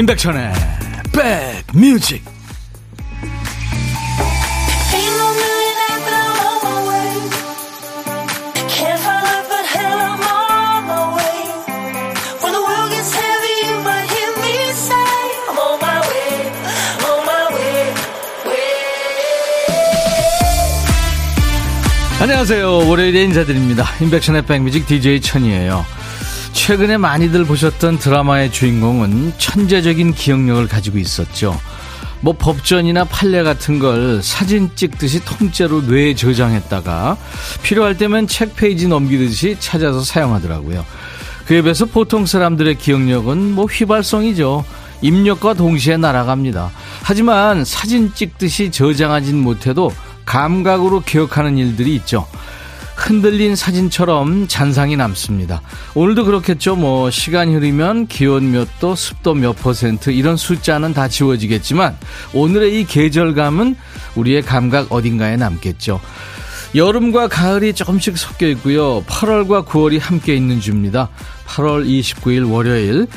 임백천의 백뮤직. 안녕하세요. 월요일에 인사드립니다. 임백천의 백뮤직 DJ 천이에요 최근에 많이들 보셨던 드라마의 주인공은 천재적인 기억력을 가지고 있었죠. 뭐 법전이나 판례 같은 걸 사진 찍듯이 통째로 뇌에 저장했다가 필요할 때면 책 페이지 넘기듯이 찾아서 사용하더라고요. 그에 비해서 보통 사람들의 기억력은 뭐 휘발성이죠. 입력과 동시에 날아갑니다. 하지만 사진 찍듯이 저장하진 못해도 감각으로 기억하는 일들이 있죠. 흔들린 사진처럼 잔상이 남습니다. 오늘도 그렇겠죠. 뭐 시간이 흐르면 기온 몇 도, 습도 몇 퍼센트 이런 숫자는 다 지워지겠지만 오늘의 이 계절감은 우리의 감각 어딘가에 남겠죠. 여름과 가을이 조금씩 섞여 있고요. 8월과 9월이 함께 있는 주입니다. 8월 29일 월요일.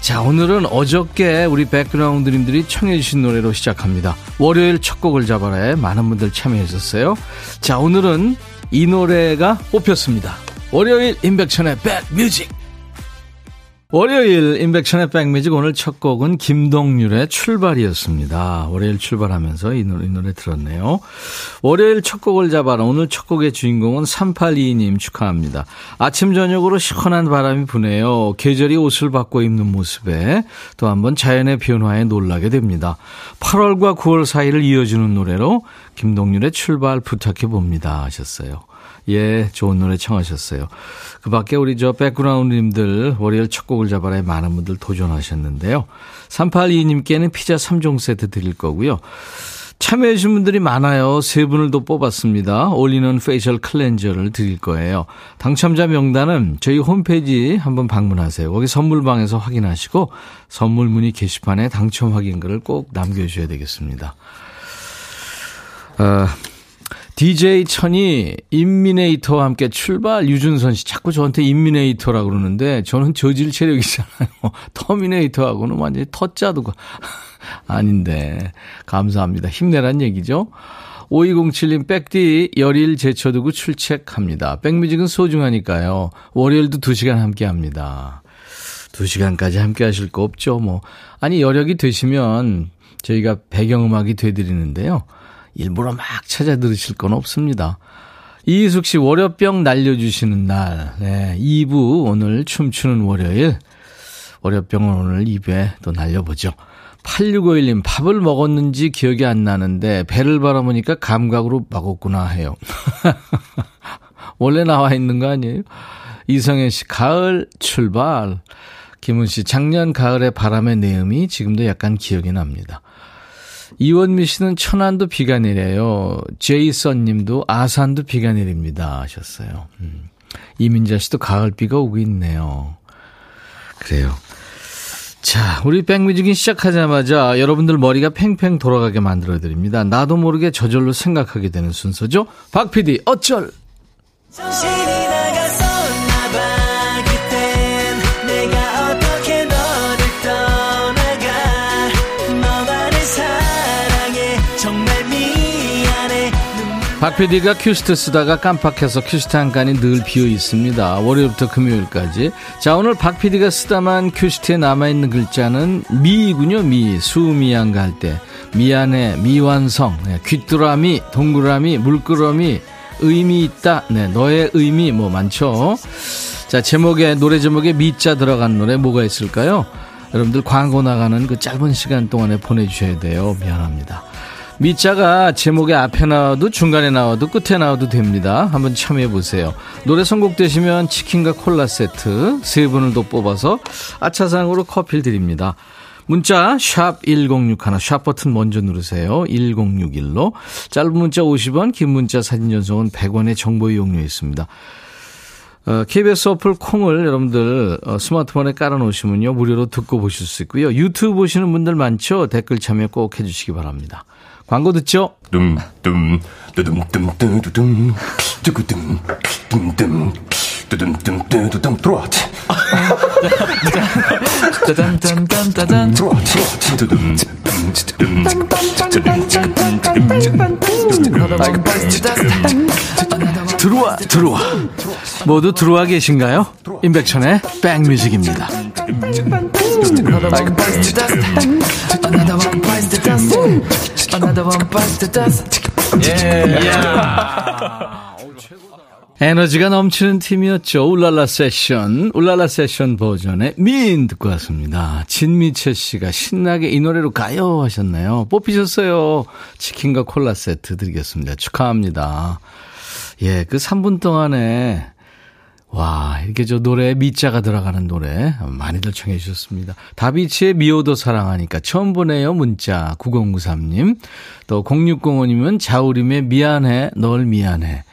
자, 오늘은 어저께 우리 백그라운드님들이 청해주신 노래로 시작합니다. 월요일 첫 곡을 잡아라 많은 분들 참여했었어요. 자, 오늘은 이 노래가 뽑혔습니다. 월요일 임백천의 백뮤직. 월요일 임백천의 백뮤직 오늘 첫 곡은 김동률의 출발이었습니다. 월요일 출발하면서 이 노래, 이 노래 들었네요. 월요일 첫 곡을 잡아라. 오늘 첫 곡의 주인공은 3822님 축하합니다. 아침 저녁으로 시원한 바람이 부네요. 계절이 옷을 바꿔 입는 모습에 또 한번 자연의 변화에 놀라게 됩니다. 8월과 9월 사이를 이어주는 노래로 김동률의 출발 부탁해 봅니다 하셨어요. 예, 좋은 노래 청하셨어요. 그 밖에 우리 저 백그라운드님들 월요일 첫 곡을 잡아라 많은 분들 도전하셨는데요. 382님께는 피자 3종 세트 드릴 거고요. 참여해주신 분들이 많아요. 세 분을 더 뽑았습니다. 올리는 facial cleanser를 드릴 거예요. 당첨자 명단은 저희 홈페이지 한번 방문하세요. 거기 선물방에서 확인하시고 선물 문의 게시판에 당첨 확인글을 꼭 남겨주셔야 되겠습니다. 어, DJ 천이 임미네이터와 함께 출발 유준선 씨 자꾸 저한테 임미네이터라 그러는데 저는 저질 체력이잖아요. 터미네이터하고는 완전히 터짜도 아닌데 감사합니다. 힘내란 얘기죠. 5207님 백디 열일 제쳐두고 출첵합니다. 백뮤직은 소중하니까요. 월요일도 2시간 함께 합니다. 2시간까지 함께 하실 거 없죠. 뭐 아니 여력이 되시면 저희가 배경음악이 되드리는데요. 일부러 막 찾아 들으실 건 없습니다. 이희숙 씨 월요병 날려주시는 날. 네, 2부 오늘 춤추는 월요일. 월요병을 오늘 2부에 또 날려보죠. 8651님 밥을 먹었는지 기억이 안 나는데 배를 바라보니까 감각으로 먹었구나 해요. 원래 나와 있는 거 아니에요? 이성현 씨 가을 출발. 김은 씨 작년 가을의 바람의 내음이 지금도 약간 기억이 납니다. 이원미 씨는 천안도 비가 내려요. 제이선 님도 아산도 비가 내립니다. 하셨어요. 음. 이민자 씨도 가을비가 오고 있네요. 그래요. 자, 우리 백뮤직인 시작하자마자 여러분들 머리가 팽팽 돌아가게 만들어 드립니다. 나도 모르게 저절로 생각하게 되는 순서죠. 박 PD, 어쩔! 박 PD가 큐시트 쓰다가 깜빡해서 큐시트 한 칸이 늘 비어 있습니다. 월요일부터 금요일까지. 자, 오늘 박 PD가 쓰다만 큐시트에 남아있는 글자는 미이군요, 미. 수미양가 할 때. 미안해, 미완성, 네, 귀뚜라미, 동그라미, 물끄러미, 의미 있다. 네, 너의 의미 뭐 많죠. 자, 제목에, 노래 제목에 미자 들어간 노래 뭐가 있을까요? 여러분들 광고 나가는 그 짧은 시간 동안에 보내주셔야 돼요. 미안합니다. 미자가 제목의 앞에 나와도 중간에 나와도 끝에 나와도 됩니다. 한번 참여해 보세요. 노래 선곡되시면 치킨과 콜라 세트 세 분을 더 뽑아서 아차상으로 커피를 드립니다. 문자 샵 1061, 샵 버튼 먼저 누르세요. 1061로. 짧은 문자 50원, 긴 문자 사진 전송은 100원의 정보 이용료 있습니다. 어, KBS 어플 콩을 여러분들 어, 스마트폰에 깔아놓으시면요. 무료로 듣고 보실 수 있고요. 유튜브 보시는 분들 많죠? 댓글 참여 꼭 해주시기 바랍니다. 광고 듣죠? dumdum, 두둠, 두둠, 두둠, 두구둠, 둠둠, 두둠, 둠, 두둠, 들어와. 짜잔짠짠짜잔 들어와 들어와 들어와 모두 들어와 계신가요? 임백천의 백뮤직입니다 예. 에너지가 넘치는 팀이었죠. 울랄라 세션, 울랄라 세션 버전의 미인 듣고 왔습니다. 진미채 씨가 신나게 이 노래로 가요 하셨나요? 뽑히셨어요. 치킨과 콜라 세트 드리겠습니다. 축하합니다. 예, 그 3분 동안에 와, 이렇게 저 노래에 미자가 들어가는 노래 많이들 청해 주셨습니다. 다비치의 미오도 사랑하니까 처음 보내요 문자 9093님. 또 0605님은 자우림의 미안해 널 미안해.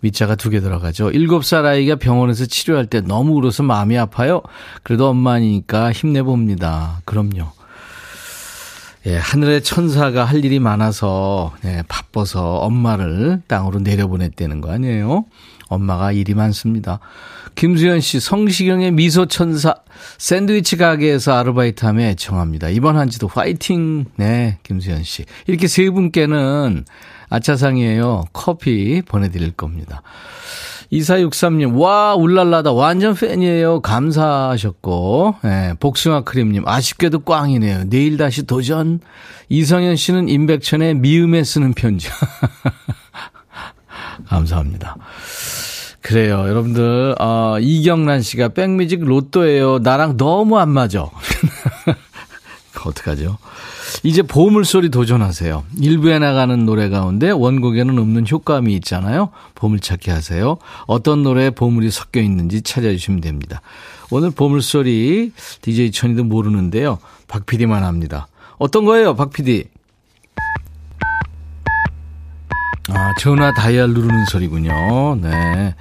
미자가 두 개 들어가죠. 7살 아이가 병원에서 치료할 때 너무 울어서 마음이 아파요. 그래도 엄마니까 힘내봅니다. 그럼요. 예, 하늘의 천사가 할 일이 많아서 예, 바빠서 엄마를 땅으로 내려보냈다는 거 아니에요? 엄마가 일이 많습니다. 김수현 씨, 성시경의 미소천사 샌드위치 가게에서 아르바이트하며 애청합니다. 이번 한 주도 화이팅! 네, 김수현 씨. 이렇게 세 분께는 아차상이에요. 커피 보내드릴 겁니다. 2463님, 와, 울랄라다. 완전 팬이에요. 감사하셨고, 예, 복숭아 크림님, 아쉽게도 꽝이네요. 내일 다시 도전. 이성현 씨는 임백천의 미음에 쓰는 편지. 감사합니다. 그래요. 여러분들, 어, 이경란 씨가 백뮤직 로또예요. 나랑 너무 안 맞아. 어떡하죠? 이제 보물소리 도전하세요. 일부에 나가는 노래 가운데 원곡에는 없는 효과음이 있잖아요. 보물찾기 하세요. 어떤 노래에 보물이 섞여 있는지 찾아주시면 됩니다. 오늘 보물소리 DJ 천이도 모르는데요. 박 PD만 합니다. 어떤 거예요, 박 PD? 아, 전화 다이얼 누르는 소리군요. 네.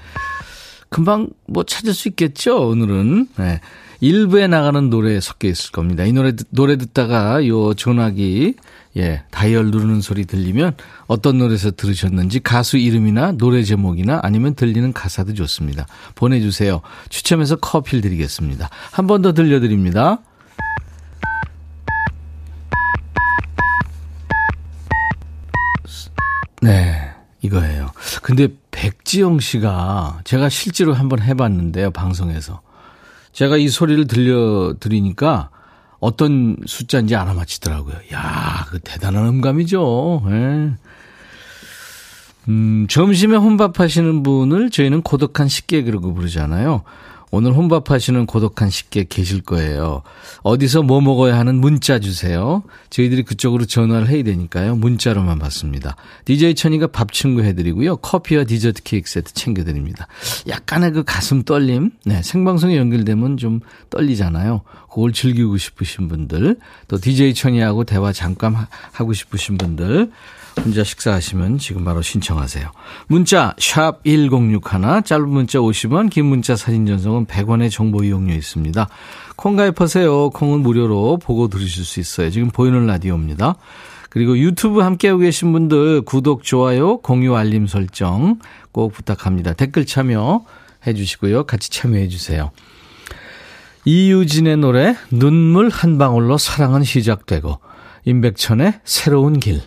금방 뭐 찾을 수 있겠죠, 오늘은. 네. 일부에 나가는 노래에 섞여 있을 겁니다. 이 노래, 노래 듣다가 요 전화기, 예, 다이얼 누르는 소리 들리면 어떤 노래에서 들으셨는지 가수 이름이나 노래 제목이나 아니면 들리는 가사도 좋습니다. 보내주세요. 추첨해서 커피를 드리겠습니다. 한 번 더 들려드립니다. 네, 이거예요. 근데 백지영 씨가 제가 실제로 한번 해봤는데요, 방송에서. 제가 이 소리를 들려드리니까 어떤 숫자인지 알아맞히더라고요. 야, 그 대단한 음감이죠. 예. 음, 점심에 혼밥 하시는 분을 저희는 고독한 식객이라고 부르잖아요. 오늘 혼밥하시는 고독한 식객 계실 거예요. 어디서 뭐 먹어야 하는 문자 주세요. 저희들이 그쪽으로 전화를 해야 되니까요. 문자로만 받습니다. DJ 천이가 밥 친구 해드리고요. 커피와 디저트 케이크 세트 챙겨드립니다. 약간의 그 가슴 떨림, 네, 생방송에 연결되면 좀 떨리잖아요. 그걸 즐기고 싶으신 분들, 또 DJ 천이하고 대화 잠깐 하고 싶으신 분들, 혼자 식사하시면 지금 바로 신청하세요. 문자 1061, 짧은 문자 50원, 긴 문자 사진 전송은 100원의 정보 이용료 있습니다. 콩 가입하세요. 콩은 무료로 보고 들으실 수 있어요. 지금 보이는 라디오입니다. 그리고 유튜브 함께하고 계신 분들 구독, 좋아요, 공유, 알림 설정 꼭 부탁합니다. 댓글 참여 해 주시고요. 같이 참여해 주세요. 이유진의 노래 눈물 한 방울로 사랑은 시작되고 임백천의 새로운 길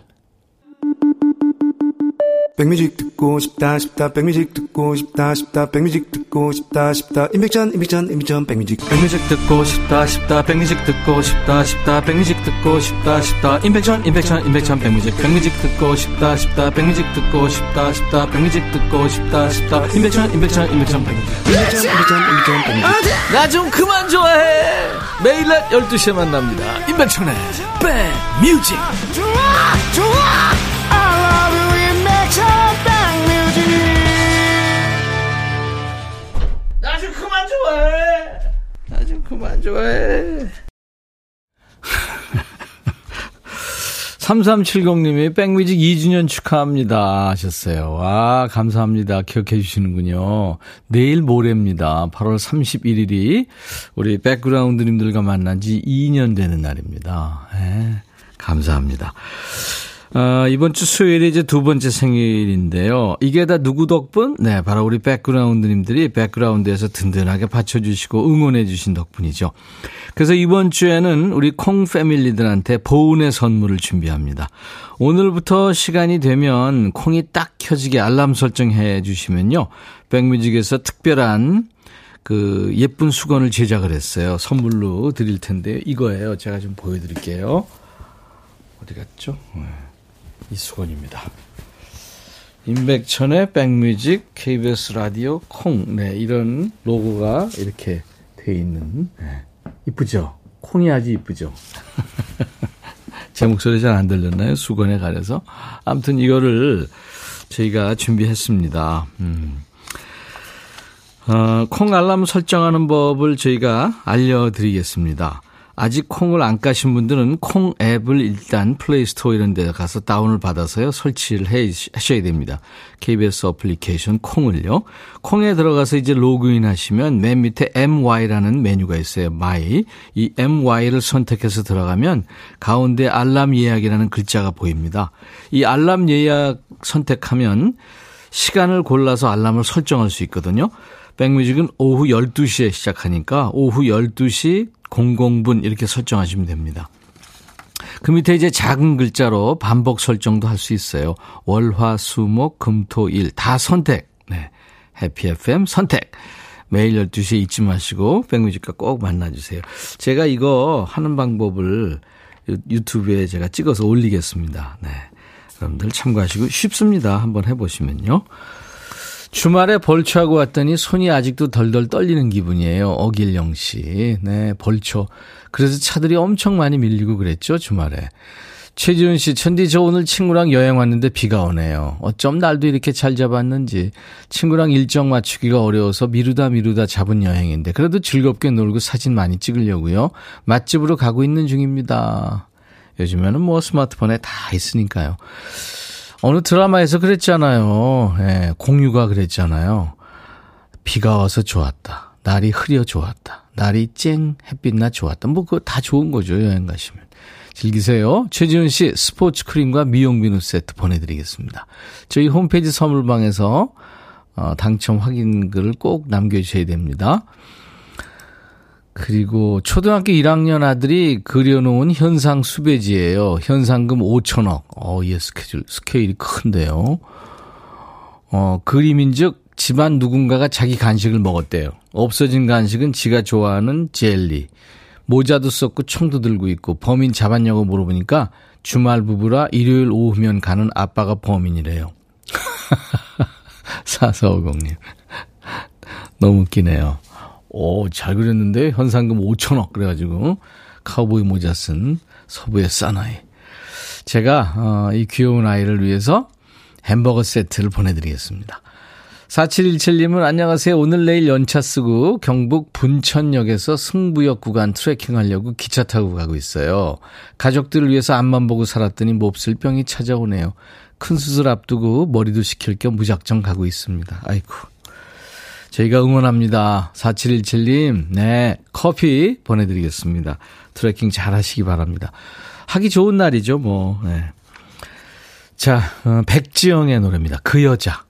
백뮤직 듣고 싶다 싶다 백뮤직 듣고 싶다 싶다 백뮤직 듣고 싶다 싶다. 임백천 임백천 임백천 백뮤직. 백뮤직 듣고 싶다 싶다 백뮤직 듣고 싶다 싶다 백뮤직 듣고 싶다 싶다. 임백천 임백천 임백천 백뮤직. 백뮤직 듣고 싶다 싶다 백뮤직 듣고 싶다 싶다 백뮤직 듣고 싶다 싶다. 임백천 임백천 임백천 백뮤직. 임백천 임백천 백뮤직. 나 좀 그만 좋아해. 매일 낮 12시에 만납니다. 임백천의 백뮤직. 좋아 좋아 좋아해. 나 좀 그만 좋아해. 3370님이 백뮤직 2주년 축하합니다 하셨어요. 와, 감사합니다. 기억해 주시는군요. 내일 모레입니다. 8월 31일이 우리 백그라운드님들과 만난 지 2년 되는 날입니다. 네, 감사합니다. 어, 이번 주 수요일이 이제 두 번째 생일인데요. 이게 다 누구 덕분? 네, 바로 우리 백그라운드님들이 백그라운드에서 든든하게 받쳐주시고 응원해주신 덕분이죠. 그래서 이번 주에는 우리 콩 패밀리들한테 보은의 선물을 준비합니다. 오늘부터 시간이 되면 콩이 딱 켜지게 알람 설정해 주시면요. 백뮤직에서 특별한 그 예쁜 수건을 제작을 했어요. 선물로 드릴 텐데 이거예요. 제가 좀 보여드릴게요. 어디 갔죠? 네. 이 수건입니다. 임백천의 백뮤직, KBS 라디오, 콩, 네, 이런 로고가 이렇게 돼 있는, 네. 이쁘죠? 콩이 아주 이쁘죠? 제 목소리 잘 안 들렸나요? 수건에 가려서. 아무튼 이거를 저희가 준비했습니다. 음. 어, 콩 알람 설정하는 법을 저희가 알려드리겠습니다. 아직 콩을 안 까신 분들은 콩 앱을 일단 플레이스토어 이런 데 가서 다운을 받아서요. 설치를 해, 하셔야 됩니다. KBS 어플리케이션 콩을요. 콩에 들어가서 이제 로그인 하시면 맨 밑에 MY라는 메뉴가 있어요. My. 이 MY를 선택해서 들어가면 가운데 알람 예약이라는 글자가 보입니다. 이 알람 예약 선택하면 시간을 골라서 알람을 설정할 수 있거든요. 백뮤직은 오후 12시에 시작하니까 오후 12시 00분 이렇게 설정하시면 됩니다. 그 밑에 이제 작은 글자로 반복 설정도 할 수 있어요. 월, 화, 수, 목, 금, 토, 일. 다 선택. 네. 해피 FM 선택. 매일 12시에 잊지 마시고 백뮤직과 꼭 만나주세요. 제가 이거 하는 방법을 유튜브에 제가 찍어서 올리겠습니다. 네. 여러분들 참고하시고 쉽습니다. 한번 해보시면요. 주말에 벌초하고 왔더니 손이 아직도 덜덜 떨리는 기분이에요. 어길영 씨. 네, 벌초. 그래서 차들이 엄청 많이 밀리고 그랬죠, 주말에. 최지훈 씨, 천디 저 오늘 친구랑 여행 왔는데 비가 오네요. 어쩜 날도 이렇게 잘 잡았는지. 친구랑 일정 맞추기가 어려워서 미루다 미루다 잡은 여행인데 그래도 즐겁게 놀고 사진 많이 찍으려고요. 맛집으로 가고 있는 중입니다. 요즘에는 뭐 스마트폰에 다 있으니까요. 어느 드라마에서 그랬잖아요. 예, 공유가 그랬잖아요. 비가 와서 좋았다. 날이 흐려 좋았다. 날이 쨍 햇빛나 좋았다. 뭐 그거 다 좋은 거죠. 여행 가시면. 즐기세요. 최지훈 씨 스포츠 크림과 미용 비누 세트 보내드리겠습니다. 저희 홈페이지 선물방에서 어, 당첨 확인글을 꼭 남겨주셔야 됩니다. 그리고 초등학교 1학년 아들이 그려놓은 현상 수배지예요. 현상금 5천억. 어, 예, 스케줄, 스케일이 큰데요. 어, 그림인 즉, 집안 누군가가 자기 간식을 먹었대요. 없어진 간식은 지가 좋아하는 젤리. 모자도 썼고 총도 들고 있고 범인 잡았냐고 물어보니까 주말 부부라 일요일 오후면 가는 아빠가 범인이래요. 사사오공님. 너무 웃기네요. 오, 잘 그렸는데 현상금 5천억 그래가지고 카우보이 모자 쓴 서부의 사나이. 제가 어, 이 귀여운 아이를 위해서 햄버거 세트를 보내드리겠습니다. 4717님은 안녕하세요. 오늘 내일 연차 쓰고 경북 분천역에서 승부역 구간 트레킹 하려고 기차 타고 가고 있어요. 가족들을 위해서 앞만 보고 살았더니 몹쓸 병이 찾아오네요. 큰 수술 앞두고 머리도 식힐 겸 무작정 가고 있습니다. 아이고. 저희가 응원합니다. 4717님, 네, 커피 보내드리겠습니다. 트래킹 잘 하시기 바랍니다. 하기 좋은 날이죠, 뭐, 네. 자, 어, 백지영의 노래입니다. 그 여자.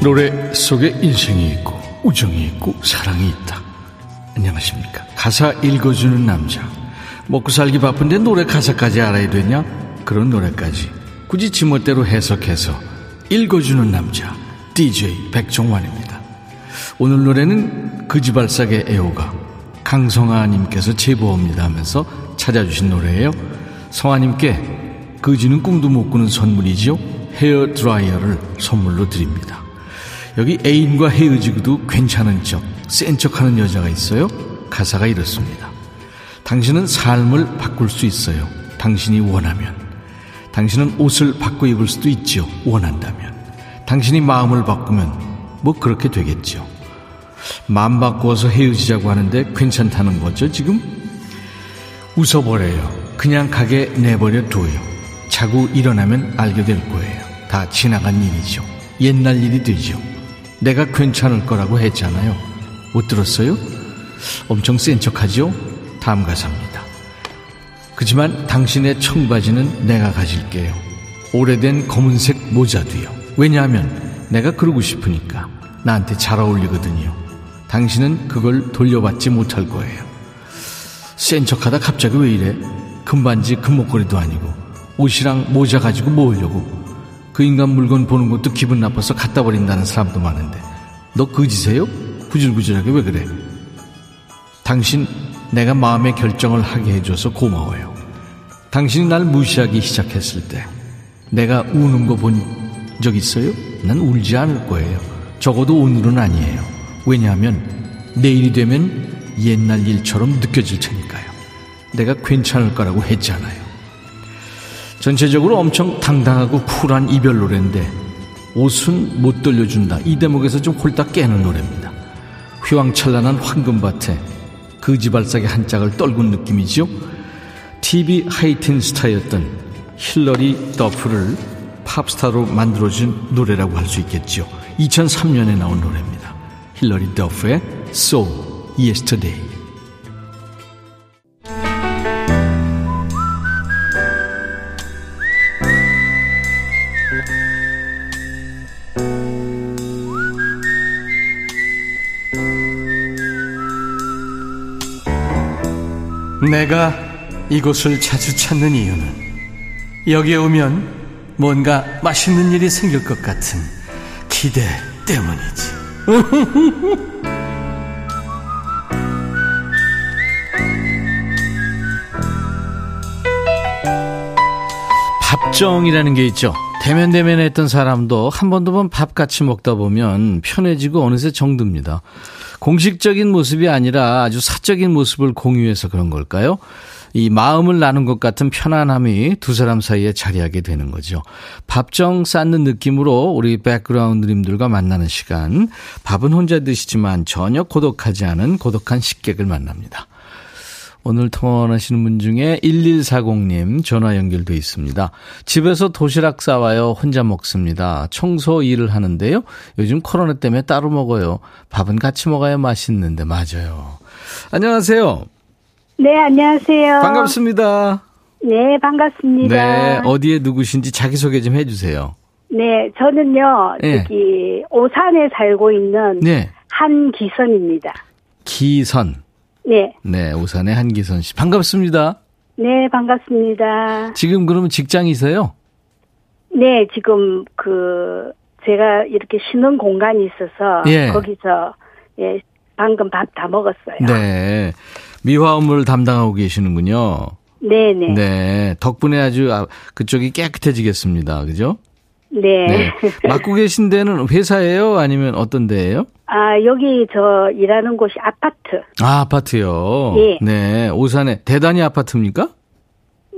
노래 속에 인생이 있고 우정이 있고 사랑이 있다. 안녕하십니까. 가사 읽어주는 남자. 먹고 살기 바쁜데 노래 가사까지 알아야 되냐? 그런 노래까지 굳이 지멋대로 해석해서 읽어주는 남자. DJ 백종환입니다. 오늘 노래는 그지발삭의 애호가 강성아님께서 제보합니다 하면서 찾아주신 노래예요. 성아님께 그지는 꿈도 못 꾸는 선물이죠. 헤어 드라이어를 선물로 드립니다. 여기 애인과 헤어지고도 괜찮은 척, 센 척하는 여자가 있어요. 가사가 이렇습니다. 당신은 삶을 바꿀 수 있어요. 당신이 원하면. 당신은 옷을 바꿔 입을 수도 있죠. 원한다면. 당신이 마음을 바꾸면 뭐 그렇게 되겠죠. 마음 바꾸어서 헤어지자고 하는데 괜찮다는 거죠, 지금? 웃어버려요. 그냥 가게 내버려 둬요. 자고 일어나면 알게 될 거예요. 다 지나간 일이죠. 옛날 일이 되죠. 내가 괜찮을 거라고 했잖아요. 못 들었어요? 엄청 센 척하죠? 다음 가사입니다. 그지만 당신의 청바지는 내가 가질게요. 오래된 검은색 모자도요. 왜냐하면 내가 그러고 싶으니까 나한테 잘 어울리거든요. 당신은 그걸 돌려받지 못할 거예요. 센 척하다 갑자기 왜 이래? 금반지 금목걸이도 아니고 옷이랑 모자 가지고 모으려고 그 인간 물건 보는 것도 기분 나빠서 갖다 버린다는 사람도 많은데 너 거지세요? 구질구질하게 왜 그래? 당신 내가 마음의 결정을 하게 해줘서 고마워요. 당신이 날 무시하기 시작했을 때 내가 우는 거 본 적 있어요? 난 울지 않을 거예요. 적어도 오늘은 아니에요. 왜냐하면 내일이 되면 옛날 일처럼 느껴질 테니까요. 내가 괜찮을 거라고 했잖아요. 전체적으로 엄청 당당하고 쿨한 이별 노래인데 옷은 못 돌려준다. 이 대목에서 좀 홀딱 깨는 노래입니다. 휘황찬란한 황금밭에 그지발사계 한 짝을 떨군 느낌이죠. TV 하이틴 스타였던 힐러리 더프를 팝스타로 만들어준 노래라고 할 수 있겠죠. 2003년에 나온 노래입니다. 힐러리 더프의 So Yesterday. 내가 이곳을 자주 찾는 이유는 여기에 오면 뭔가 맛있는 일이 생길 것 같은 기대 때문이지. 밥정이라는 게 있죠. 대면 대면 했던 사람도 한 번 두 번 밥 같이 먹다 보면 편해지고 어느새 정듭니다. 공식적인 모습이 아니라 아주 사적인 모습을 공유해서 그런 걸까요? 이 마음을 나눈 것 같은 편안함이 두 사람 사이에 자리하게 되는 거죠. 밥정 쌓는 느낌으로 우리 백그라운드님들과 만나는 시간. 밥은 혼자 드시지만 전혀 고독하지 않은 고독한 식객을 만납니다. 오늘 통화하시는 분 중에 1140님 전화 연결돼 있습니다. 집에서 도시락 싸와요. 혼자 먹습니다. 청소 일을 하는데요. 요즘 코로나 때문에 따로 먹어요. 밥은 같이 먹어야 맛있는데 맞아요. 안녕하세요. 네, 안녕하세요. 반갑습니다. 네, 반갑습니다. 네, 어디에 누구신지 자기소개 좀 해주세요. 네, 저는요, 네. 저기, 오산에 살고 있는 네, 한기선입니다. 기선. 네, 네, 오산의 한기선 씨. 반갑습니다. 네, 반갑습니다. 지금 그러면 직장이세요? 네, 지금 그, 제가 이렇게 쉬는 공간이 있어서, 예. 거기서, 예, 방금 밥 다 먹었어요. 네. 미화 업무를 담당하고 계시는군요. 네, 네. 네. 덕분에 아주 아, 그쪽이 깨끗해지겠습니다. 그죠? 네. 네. 맡고 계신 데는 회사예요? 아니면 어떤 데예요? 아, 여기 저 일하는 곳이 아파트. 아, 아파트요. 예. 네. 오산에 대단히 아파트입니까?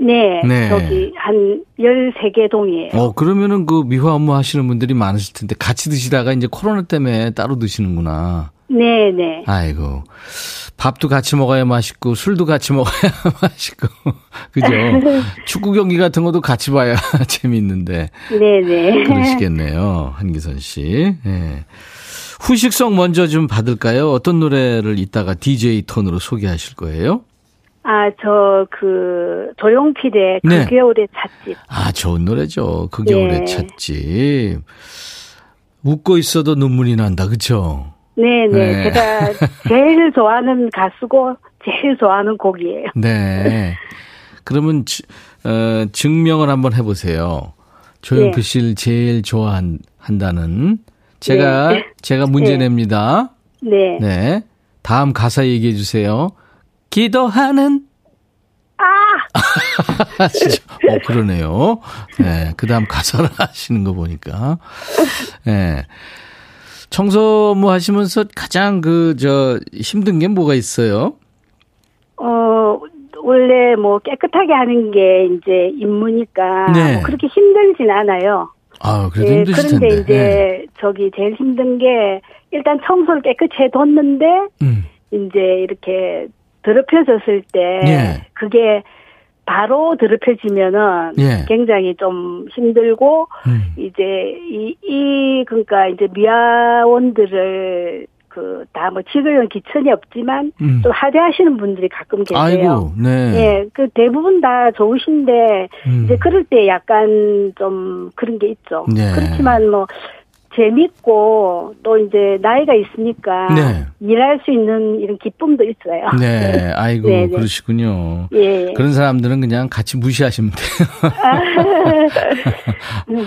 네. 네. 저기 한 13개 동이에요. 어, 그러면은 그 미화 업무 하시는 분들이 많으실 텐데 같이 드시다가 이제 코로나 때문에 따로 드시는구나. 네, 네. 아이고. 밥도 같이 먹어야 맛있고 술도 같이 먹어야 맛있고. 그죠? 축구 경기 같은 것도 같이 봐야 재미있는데. 네, 네. 그러시겠네요. 한기선 씨. 예. 후식성 먼저 좀 받을까요? 어떤 노래를 이따가 DJ 톤으로 소개하실 거예요? 아, 저, 그, 조용필의 그 네. 겨울의 찻집. 아, 좋은 노래죠. 그 겨울에 예. 찻집. 웃고 있어도 눈물이 난다. 그쵸? 네네. 네. 제가 제일 좋아하는 가수고, 제일 좋아하는 곡이에요. 네. 그러면 지- 어, 증명을 한번 해보세요. 조용필 네. 씨를 제일 좋아한다는 제가 네. 제가 문제 네. 냅니다. 네. 네. 다음 가사 얘기해 주세요. 기도하는 아! 진짜 어 그러네요. 네. 그 다음 가사를 하시는 거 보니까 네. 청소 뭐 하시면서 가장 그 저 힘든 게 뭐가 있어요? 어, 원래 뭐 깨끗하게 하는 게 이제 임무니까. 네. 뭐 그렇게 힘들진 않아요. 아, 그래도 예, 힘드실 그런데 텐데. 이제 네. 저기 제일 힘든 게 일단 청소를 깨끗이 해뒀는데 음. 이제 이렇게 더럽혀졌을 때 예. 그게 바로 더럽혀지면은 예. 굉장히 좀 힘들고 음. 이제 이, 이 그러니까 이제 미아원들을 그 다뭐 지금은 기천이 없지만 음. 좀 하대하시는 분들이 가끔 계세요. 아이고, 네. 예, 그 대부분 다 좋으신데 음. 이제 그럴 때 약간 좀 그런 게 있죠. 네. 그렇지만 뭐 재밌고 또 이제 나이가 있으니까 네. 일할 수 있는 이런 기쁨도 있어요. 네, 아이고, 네, 네. 그러시군요. 예. 그런 사람들은 그냥 같이 무시하시면 돼요.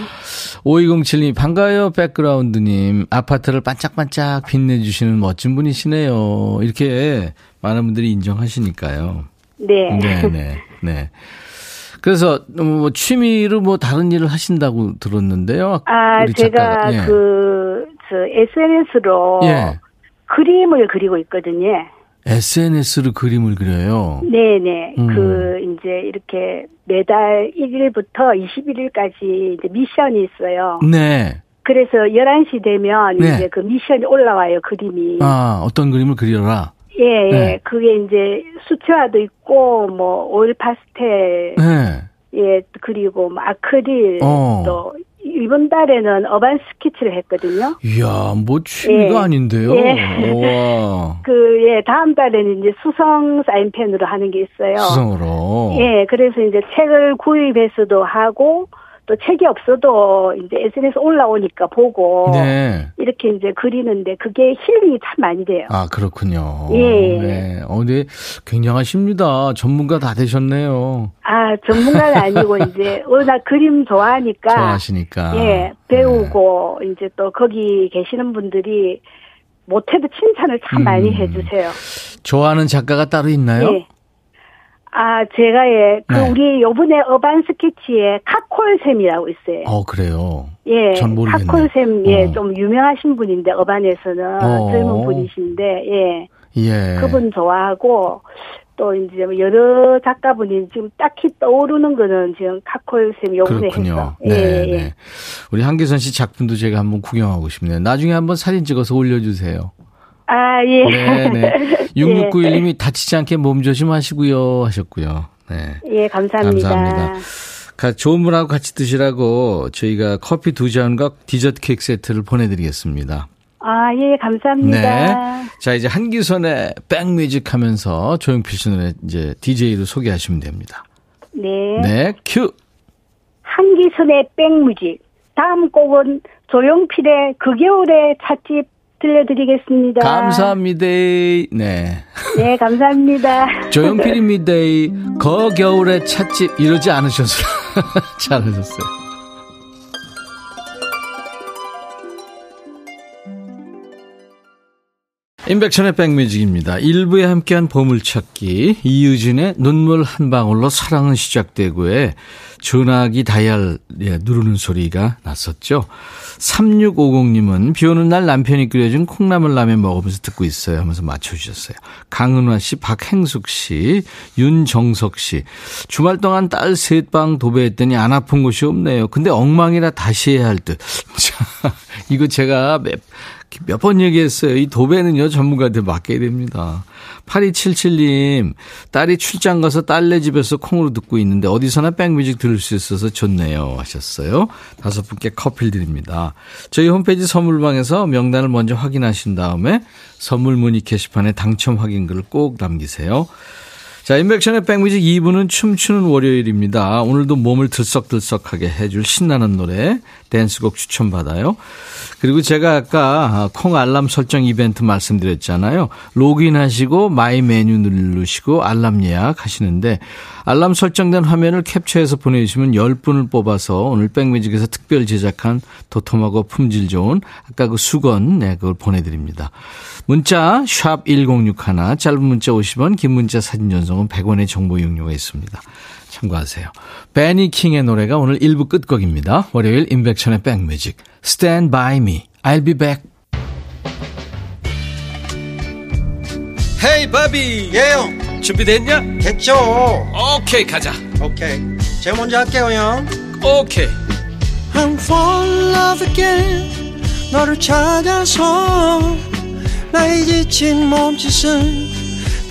5207님, 반가워요, 백그라운드님. 아파트를 반짝반짝 빛내주시는 멋진 분이시네요. 이렇게 많은 분들이 인정하시니까요. 네. 네, 네, 네. 그래서 뭐 취미로 뭐 다른 일을 하신다고 들었는데요. 아, 제가. 예. 그, 저, SNS로 예. 그림을 그리고 있거든요. SNS로 그림을 그려요. 네네. 음. 그, 이제 이렇게 매달 1일부터 21일까지 이제 미션이 있어요. 네. 그래서 11시 되면 네. 이제 그 미션이 올라와요, 그림이. 아, 어떤 그림을 그려라. 예, 예. 네. 그게 이제 수채화도 있고, 뭐, 오일 파스텔, 네. 예, 그리고 뭐 아크릴, 어. 또, 이번 달에는 어반 스케치를 했거든요. 이야, 뭐 취미가 예. 아닌데요. 예. 와. 그, 예, 다음 달에는 이제 수성 사인펜으로 하는 게 있어요. 수성으로. 예, 그래서 이제 책을 구입해서도 하고, 또 책이 없어도 이제 SNS 올라오니까 보고, 네. 이렇게 이제 그리는데 그게 힐링이 참 많이 돼요. 아, 그렇군요. 예. 네. 어, 네. 굉장하십니다. 전문가 다 되셨네요. 아, 전문가는 아니고 이제 워낙 그림 좋아하니까 좋아하시니까. 예, 배우고 이제 또 거기 계시는 분들이 못해도 칭찬을 참 음. 많이 해주세요. 네. 좋아하는 작가가 따로 있나요? 예. 아, 제가 예, 그 네. 우리 요번에 어반 스케치에 카콜샘이라고 있어요. 어, 그래요. 예, 전 모르겠네. 카콜샘 예, 어. 좀 유명하신 분인데 어반에서는 어. 젊은 분이신데 예, 예. 그분 좋아하고 또 이제 뭐 여러 작가분이 지금 딱히 떠오르는 거는 지금 카콜샘 요번에 그렇군요. 했어. 네, 예, 예. 네. 우리 한기선 씨 작품도 제가 한번 구경하고 싶네요. 나중에 한번 사진 찍어서 올려주세요. 아, 예. 네, 네. 6691님이 다치지 않게 몸 조심하시고요 하셨고요. 네. 예, 감사합니다. 감사합니다. 가- 좋은 분하고 같이 드시라고 저희가 커피 두 잔과 디저트 케이크 세트를 보내드리겠습니다. 아, 예, 감사합니다. 네. 자, 이제 한기선의 백뮤직 하면서 조용필 씨 노래 이제 DJ로 소개하시면 됩니다. 네. 네, 큐! 한기선의 백뮤직. 다음 곡은 조용필의 그 겨울의 찻집 들려드리겠습니다. 감사합니다. 네. 네, 감사합니다. 조용필입니다. 거 겨울의 찻집 이러지 않으셔서 잘하셨어요. 임백천의 백뮤직입니다. 1부에 함께한 보물찾기 이유진의 눈물 한 방울로 사랑은 시작되고에 전화기 다이얼 예, 누르는 소리가 났었죠. 3650님은 비 오는 날 남편이 끓여준 콩나물 라면 먹으면서 듣고 있어요 하면서 맞춰주셨어요. 강은화 씨, 박행숙 씨, 윤정석 씨. 주말 동안 딸 셋방 도배했더니 안 아픈 곳이 없네요. 근데 엉망이라 다시 해야 할 듯. 자, 이거 제가 몇, 몇 번 얘기했어요. 이 도배는요, 전문가한테 맡겨야 됩니다. 8277님, 딸이 출장 가서 딸네 집에서 콩으로 듣고 있는데 어디서나 백뮤직 들을 수 있어서 좋네요. 하셨어요. 다섯 분께 커피를 드립니다. 저희 홈페이지 선물방에서 명단을 먼저 확인하신 다음에 선물 문의 게시판에 당첨 확인글을 꼭 남기세요. 자, 인백션의 백뮤직 2부는 춤추는 월요일입니다. 오늘도 몸을 들썩들썩하게 해줄 신나는 노래, 댄스곡 추천받아요. 그리고 제가 아까 콩 알람 설정 이벤트 말씀드렸잖아요. 로그인 하시고 my 메뉴 누르시고 알람 예약 하시는데 알람 설정된 화면을 캡처해서 보내주시면 10분을 뽑아서 오늘 백뮤직에서 특별 제작한 도톰하고 품질 좋은 아까 그 수건 네, 그걸 보내드립니다. 문자 샵 1061, 짧은 문자 50원, 긴 문자 사진 전송은 100원의 정보 이용료가 있습니다. 참고하세요. 베니 킹의 노래가 오늘 1부 끝곡입니다. 월요일 임백천의 백뮤직 Stand by me. I'll be back. 헤이 바비 예영 준비됐냐? 됐죠 오케이 가자 오케이 제가 먼저 할게요 형 오케이 I'm fall in love again 너를 찾아서 나의 지친 몸짓은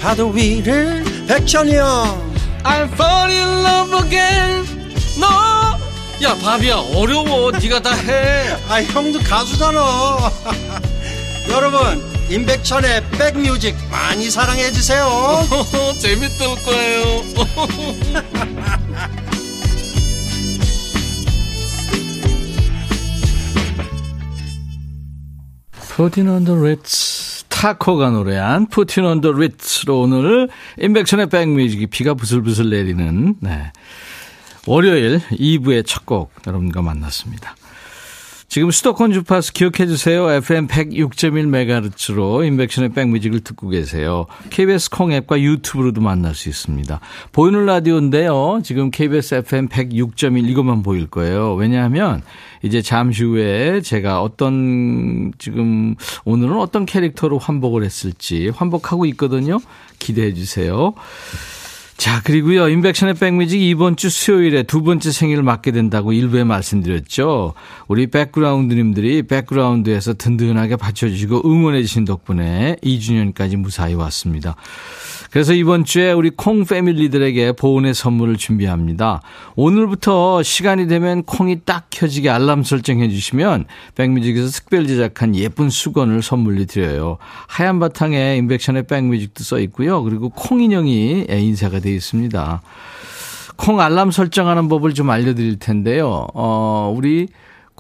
파도 위를 백천이 형 I'm fall in love again. 너야 바비야 어려워. 네가 다 해. 아 형도 가수잖아 여러분 임백천의 백뮤직 많이 사랑해 주세요. 재밌을 거예요. Puttin' on the Ritz 타코가 노래한 Puttin' on the Ritz로 오늘 임백천의 백뮤직이 비가 부슬부슬 내리는 네. 월요일 2부의 첫 곡 여러분과 만났습니다. 지금 수도권 주파수 기억해 주세요. FM 106.1MHz로 인백션의 백뮤직을 듣고 계세요. KBS 콩 앱과 유튜브로도 만날 수 있습니다. 보이는 라디오인데요. 지금 KBS FM 106.1 이것만 보일 거예요. 왜냐하면 이제 잠시 후에 제가 어떤 지금 오늘은 어떤 캐릭터로 환복을 했을지 환복하고 있거든요. 기대해 주세요. 자, 그리고요, 인백션의 백뮤직 이번 주 수요일에 두 번째 생일을 맞게 된다고 일부에 말씀드렸죠. 우리 백그라운드님들이 백그라운드에서 든든하게 받쳐주시고 응원해주신 덕분에 2주년까지 무사히 왔습니다. 그래서 이번 주에 우리 콩 패밀리들에게 보온의 선물을 준비합니다. 오늘부터 시간이 되면 콩이 딱 켜지게 알람 설정해 주시면 백뮤직에서 특별 제작한 예쁜 수건을 선물로 드려요. 하얀 바탕에 인백션의 백뮤직도 써 있고요. 그리고 콩 인형이 인쇄가 되어 있습니다. 콩 알람 설정하는 법을 좀 알려드릴 텐데요. 어, 우리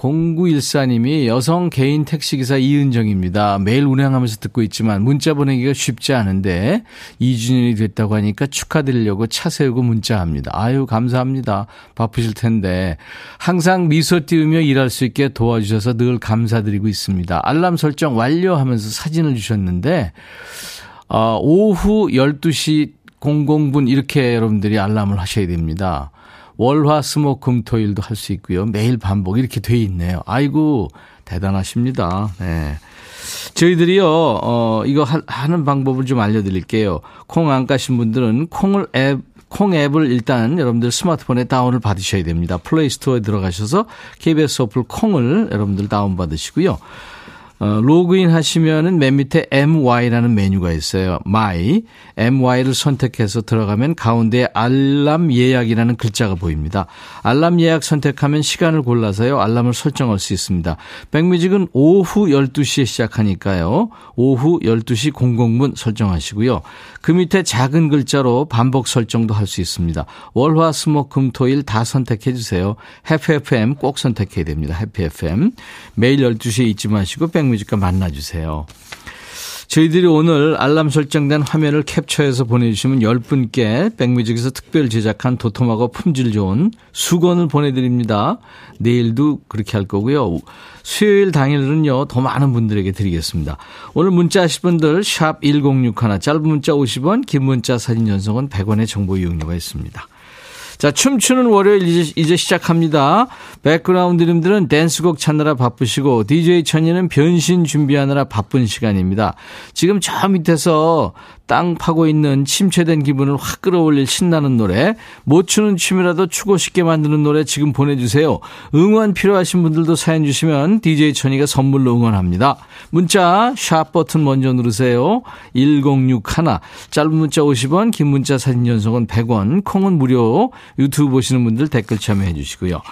0914님이 여성 개인 택시기사 이은정입니다. 매일 운행하면서 듣고 있지만 문자 보내기가 쉽지 않은데 2주년이 됐다고 하니까 축하드리려고 차 세우고 문자합니다. 아유, 감사합니다. 바쁘실 텐데. 항상 미소 띄우며 일할 수 있게 도와주셔서 늘 감사드리고 있습니다. 알람 설정 완료하면서 사진을 주셨는데, 어, 오후 12시 00분 이렇게 여러분들이 알람을 하셔야 됩니다. 월화 수목 금토일도 할 수 있고요. 매일 반복 이렇게 돼 있네요. 아이고 대단하십니다. 네. 저희들이요, 어, 이거 하, 하는 방법을 좀 알려드릴게요. 콩안 가신 분들은 콩을 앱, 콩 앱을 일단 여러분들 스마트폰에 다운을 받으셔야 됩니다. 플레이 스토어에 들어가셔서 KBS 어플 콩을 여러분들 다운받으시고요. 어, 로그인 하시면은 맨 밑에 MY라는 메뉴가 있어요. My. MY를 선택해서 들어가면 가운데 알람 예약이라는 글자가 보입니다. 알람 예약 선택하면 시간을 골라서요. 알람을 설정할 수 있습니다. 백뮤직은 오후 12시에 시작하니까요. 오후 12시 00분 설정하시고요. 그 밑에 작은 글자로 반복 설정도 할 수 있습니다. 월 화 수 목 금 토 일 다 선택해 주세요. 해피 FM 꼭 선택해야 됩니다. 해피 FM. 매일 12시에 잊지 마시고 백뮤직 과 만나주세요. 저희들이 오늘 알람 설정된 화면을 캡처해서 보내주시면 10분께 백뮤직에서 특별 제작한 도톰하고 품질 좋은 수건을 보내드립니다. 내일도 그렇게 할 거고요. 수요일 당일은요, 더 많은 분들에게 드리겠습니다. 오늘 문자 하실 분들, 샵 1061, 짧은 문자 50원, 긴 문자 사진 전송은 100원의 정보 이용료가 있습니다. 자, 춤추는 월요일 이제, 이제 시작합니다. 백그라운드님들은 댄스곡 찾느라 바쁘시고, DJ 천이는 변신 준비하느라 바쁜 시간입니다. 지금 저 밑에서 땅 파고 있는 침체된 기분을 확 끌어올릴 신나는 노래, 못 추는 춤이라도 추고 싶게 만드는 노래 지금 보내주세요. 응원 필요하신 분들도 사연 주시면 DJ 천이가 선물로 응원합니다. 문자, 샵 버튼 먼저 누르세요. 1061, 짧은 문자 50원, 긴 문자 사진 전송은 100원, 콩은 무료, 유튜브 보시는 분들 댓글 참여해 주시고요.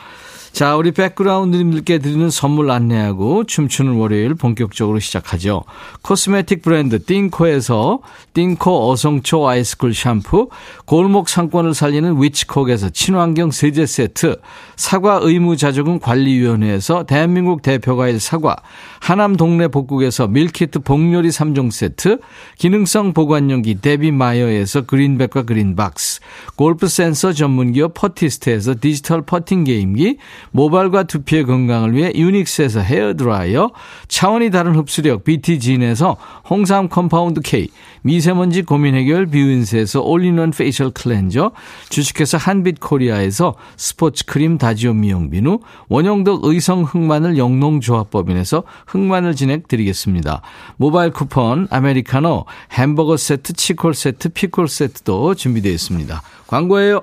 자, 우리 백그라운드님들께 드리는 선물 안내하고 춤추는 월요일 본격적으로 시작하죠. 코스메틱 브랜드 띵코에서 띵코 어성초 아이스쿨 샴푸, 골목 상권을 살리는 위치콕에서 친환경 세제 세트, 사과 의무 자조금 관리위원회에서 대한민국 대표과일 사과, 하남 동네 복국에서 밀키트 복요리 3종 세트, 기능성 보관용기 데비마이어에서 그린백과 그린박스, 골프 센서 전문기업 퍼티스트에서 디지털 퍼팅 게임기, 모발과 두피의 건강을 위해 유닉스에서 헤어드라이어, 차원이 다른 흡수력 BT진에서 홍삼 compound K, 미세먼지 고민 해결 뷰인스에서 all-in-one facial cleanser, 주식회사 한빛코리아에서 스포츠 크림 다지오 미용 비누, 원형덕 의성 흑마늘 영농조합법인에서 흑마늘 진액 드리겠습니다. 모바일 쿠폰, 아메리카노, 햄버거 세트, 치콜 세트, 피콜 세트도 준비되어 있습니다. 광고예요.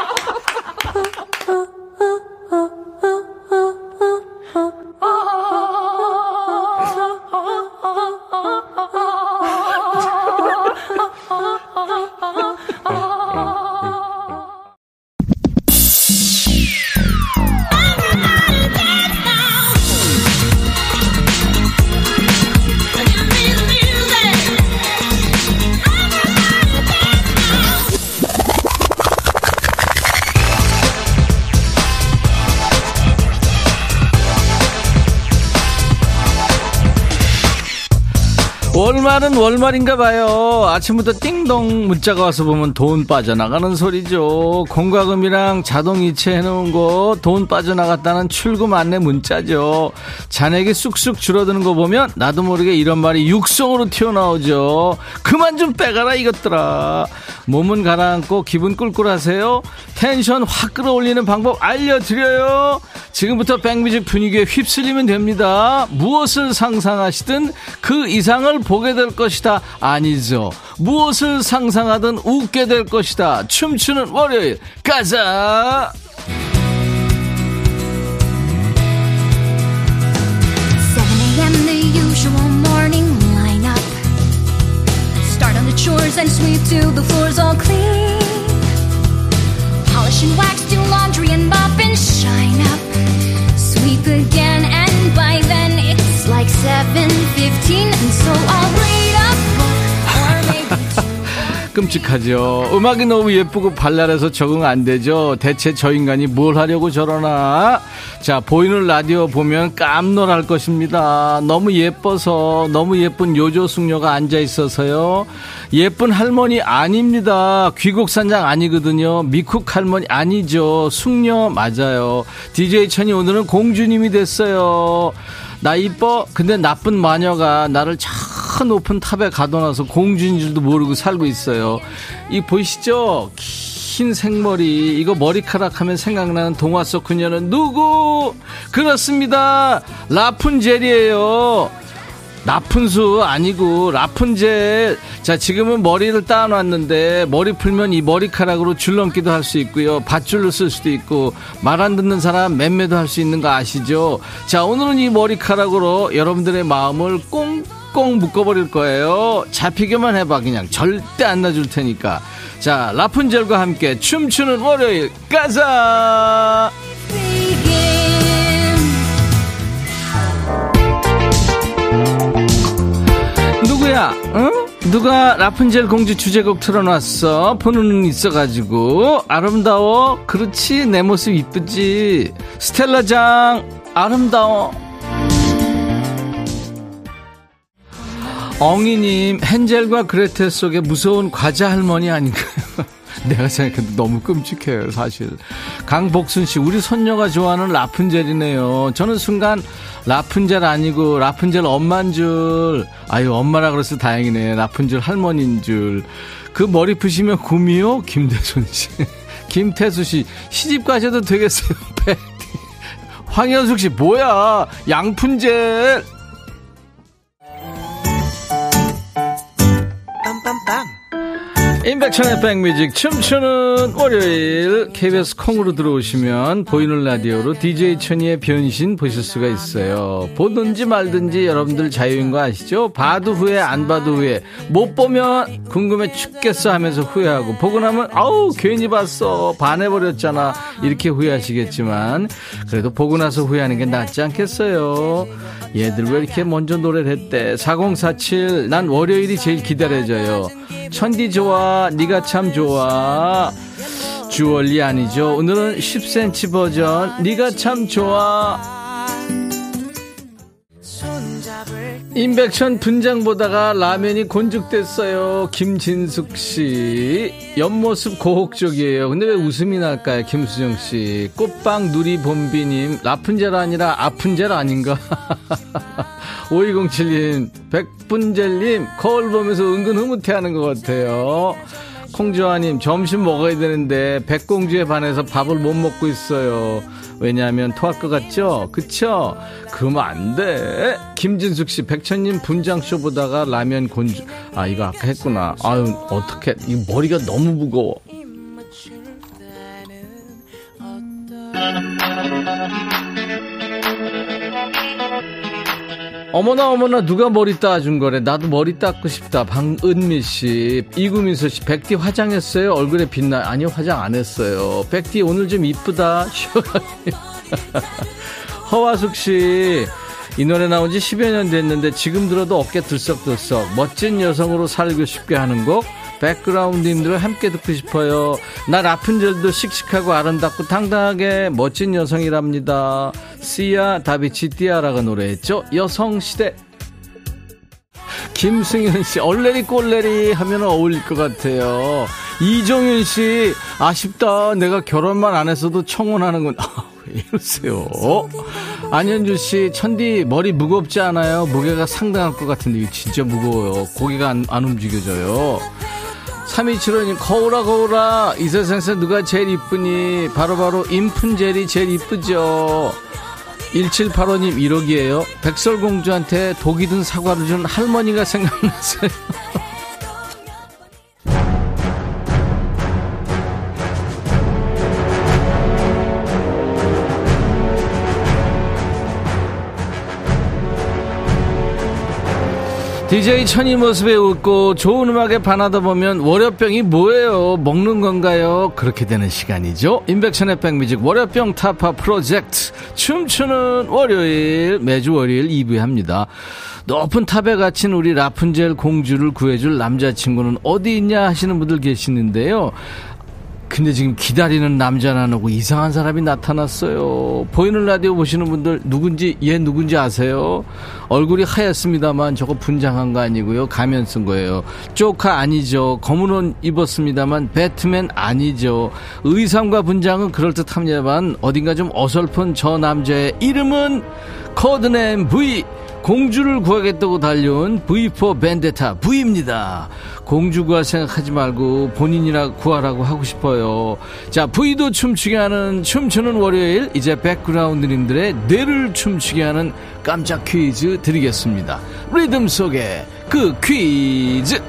월말은 월말인가 봐요. 아침부터 띵동 문자가 와서 보면 돈 빠져나가는 소리죠. 공과금이랑 자동이체 해놓은 거 돈 빠져나갔다는 출금 안내 문자죠. 잔액이 쑥쑥 줄어드는 거 보면 나도 모르게 이런 말이 육성으로 튀어나오죠. 그만 좀 빼가라 이것들아. 몸은 가라앉고 기분 꿀꿀하세요? 텐션 확 끌어올리는 방법 알려드려요. 지금부터 백뮤직 분위기에 휩쓸리면 됩니다. 무엇을 상상하시든 그 이상을 보게 될 것이다. 아니죠. 무엇을 상상하든 웃게 될 것이다. 춤추는 월요일. 가자! 7 a.m. the usual morning lineup. Start on the chores and sweep till the floor's all clean. Polish and wax, do laundry and mop and shine up. Sweep again and by then it's like 7.15 and 끔찍하죠. 음악이 너무 예쁘고 발랄해서 적응 안 되죠. 대체 저 인간이 뭘 하려고 저러나. 자, 보이는 라디오 보면 깜놀할 것입니다. 너무 예뻐서, 너무 예쁜 요조 숙녀가 앉아 있어서요. 예쁜 할머니 아닙니다. 귀국산장 아니거든요. 미쿡 할머니 아니죠. 숙녀 맞아요. DJ 천이 오늘은 공주님이 됐어요. 나 이뻐? 근데 나쁜 마녀가 나를 저 높은 탑에 가둬놔서 공주인 줄도 모르고 살고 있어요. 이 보이시죠? 긴 생머리 이거 머리카락 하면 생각나는 동화 속 그녀는 누구? 그렇습니다. 라푼젤이에요. 라푼수 아니고 라푼젤. 자, 지금은 머리를 따놨는데 머리 풀면 이 머리카락으로 줄 넘기도 할 수 있고요. 밧줄로 쓸 수도 있고 말 안 듣는 사람 맴매도 할 수 있는 거 아시죠? 자, 오늘은 이 머리카락으로 여러분들의 마음을 꽁꽁 묶어버릴 거예요. 잡히게만 해봐 그냥 절대 안 놔줄 테니까. 자, 라푼젤과 함께 춤추는 월요일 가자. 누구야? 응? 누가 라푼젤 공주 주제곡 틀어놨어? 보는 눈 있어가지고 아름다워? 그렇지 내 모습 이쁘지 스텔라장 아름다워 엉이님 헨젤과 그레텔 속의 무서운 과자 할머니 아닌가요? 내가 생각해도 너무 끔찍해요, 사실. 강복순 씨, 우리 손녀가 좋아하는 라푼젤이네요. 저는 순간 라푼젤 아니고 라푼젤 엄마인 줄. 아유, 엄마라 그래서 다행이네. 라푼젤 할머니인 줄. 그 머리 푸시면 구미호? 김대순 씨. 김태수 씨, 시집 가셔도 되겠어요, 패. 황현숙 씨, 뭐야? 양푼젤. 임백천의 백뮤직 춤추는 월요일 KBS 콩으로 들어오시면 보이는 라디오로 DJ 천이의 변신 보실 수가 있어요. 보든지 말든지 여러분들 자유인 거 아시죠? 봐도 후회 안 봐도 후회 못 보면 궁금해 죽겠어 하면서 후회하고 보고 나면 아우 괜히 봤어 반해버렸잖아 이렇게 후회하시겠지만 그래도 보고 나서 후회하는 게 낫지 않겠어요? 얘들 왜 이렇게 먼저 노래를 했대 4047 난 월요일이 제일 기다려져요 천디 좋아 네가 참 좋아. 주얼리 아니죠? 오늘은 10cm 버전 네가 참 좋아 임백천 분장 보다가 라면이 곤죽됐어요. 김진숙 씨. 옆모습 고혹적이에요. 근데 왜 웃음이 날까요? 김수정 씨. 꽃빵 누리 봄비님. 라푼젤 아니라 아푼젤 아닌가? 5207님 백분젤님 거울 보면서 은근 흐뭇해 하는 것 같아요 콩지화님, 점심 먹어야 되는데, 백공주에 반해서 밥을 못 먹고 있어요. 왜냐하면 토할 것 같죠? 그쵸? 그러면 안 돼. 김진숙 씨, 백천님 분장쇼 보다가 라면 곤주. 아, 이거 아까 했구나. 아유, 어떡해. 이 머리가 너무 무거워. 어머나 어머나 누가 머리 따준 거래? 나도 머리 닦고 싶다. 방은미 씨. 이구민서 씨 백디 화장했어요? 얼굴에 빛나 아니요 화장 안 했어요. 백디 오늘 좀 이쁘다. 시원하게. 허화숙 씨 이 노래 나온 지 10여 년 됐는데 지금 들어도 어깨 들썩들썩. 멋진 여성으로 살고 싶게 하는 곡 백그라운드님들 함께 듣고 싶어요 나 라푼젤도 씩씩하고 아름답고 당당하게 멋진 여성이랍니다 시아 다비치 띠아라가 노래했죠 여성시대 김승현 씨, 얼레리 꼴레리 하면 어울릴 것 같아요. 이종윤 씨, 아쉽다. 내가 결혼만 안 했어도 청혼하는 건, 아, 왜 이러세요? 안현주 씨, 천디, 머리 무겁지 않아요? 무게가 상당할 것 같은데, 진짜 무거워요. 고개가 안, 안 움직여져요. 3275님, 거울아, 거울아. 이 세상에서 누가 제일 이쁘니? 바로 바로 인푼젤이 제일 이쁘죠. 1785님 1억이에요. 백설공주한테 독이 든 사과를 준 할머니가 생각났어요. DJ 천이 모습에 웃고 좋은 음악에 반하다 보면 월요병이 뭐예요? 먹는 건가요? 그렇게 되는 시간이죠. 인백천의 백뮤직 월요병 타파 프로젝트 춤추는 월요일 매주 월요일 2부에 합니다. 높은 탑에 갇힌 우리 라푼젤 공주를 구해줄 남자친구는 어디 있냐 하시는 분들 계시는데요. 근데 지금 기다리는 남자는 안 오고 이상한 사람이 나타났어요. 보이는 라디오 보시는 분들 누군지 얘 누군지 아세요? 얼굴이 하얗습니다만 저거 분장한 거 아니고요. 가면 쓴 거예요. 조카 아니죠. 검은 옷 입었습니다만 배트맨 아니죠. 의상과 분장은 그럴듯합니다만 어딘가 좀 어설픈 저 남자의 이름은 code name V 공주를 구하겠다고 달려온 V for Vendetta V입니다. 공주 구할 생각하지 말고 본인이나 구하라고 하고 싶어요. 자, V도 춤추게 하는 춤추는 월요일 이제 백그라운드님들의 뇌를 춤추게 하는 깜짝 퀴즈 드리겠습니다. 리듬 속에 그 퀴즈.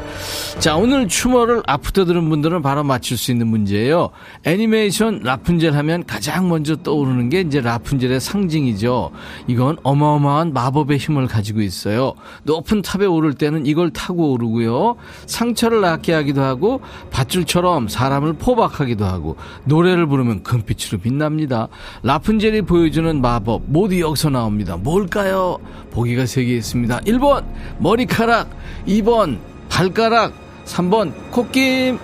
자, 오늘 추모를 앞부터 들은 분들은 바로 맞출 수 있는 문제예요. 애니메이션 라푼젤 하면 가장 먼저 떠오르는 게 이제 라푼젤의 상징이죠. 이건 어마어마한 마법의 힘을 가지고 있어요. 높은 탑에 오를 때는 이걸 타고 오르고요. 상처를 낫게 하기도 하고 밧줄처럼 사람을 포박하기도 하고 노래를 부르면 금빛으로 빛납니다. 라푼젤이 보여주는 마법 모두 여기서 나옵니다. 뭘까요? 보기가 세 개 있습니다. 1번 머리카락, 2번 발가락, 3번 콧김.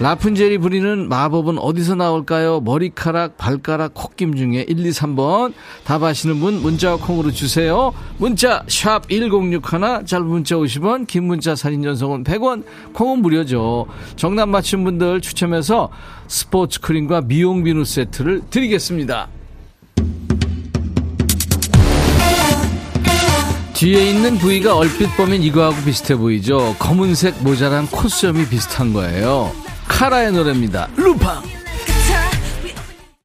라푼젤이 부리는 마법은 어디서 나올까요? 머리카락, 발가락, 콧김 중에 1, 2, 3번. 답 아시는 분 문자와 콩으로 주세요. 문자 샵 1061, 짧은 문자 50원, 긴 문자 사진 전송은 100원, 콩은 무료죠. 정답 맞힌 분들 추첨해서 스포츠 크림과 미용 비누 세트를 드리겠습니다. 뒤에 있는 부위가 얼핏 보면 이거하고 비슷해 보이죠. 검은색 모자란 콧수염이 비슷한 거예요. 카라의 노래입니다. 루팡.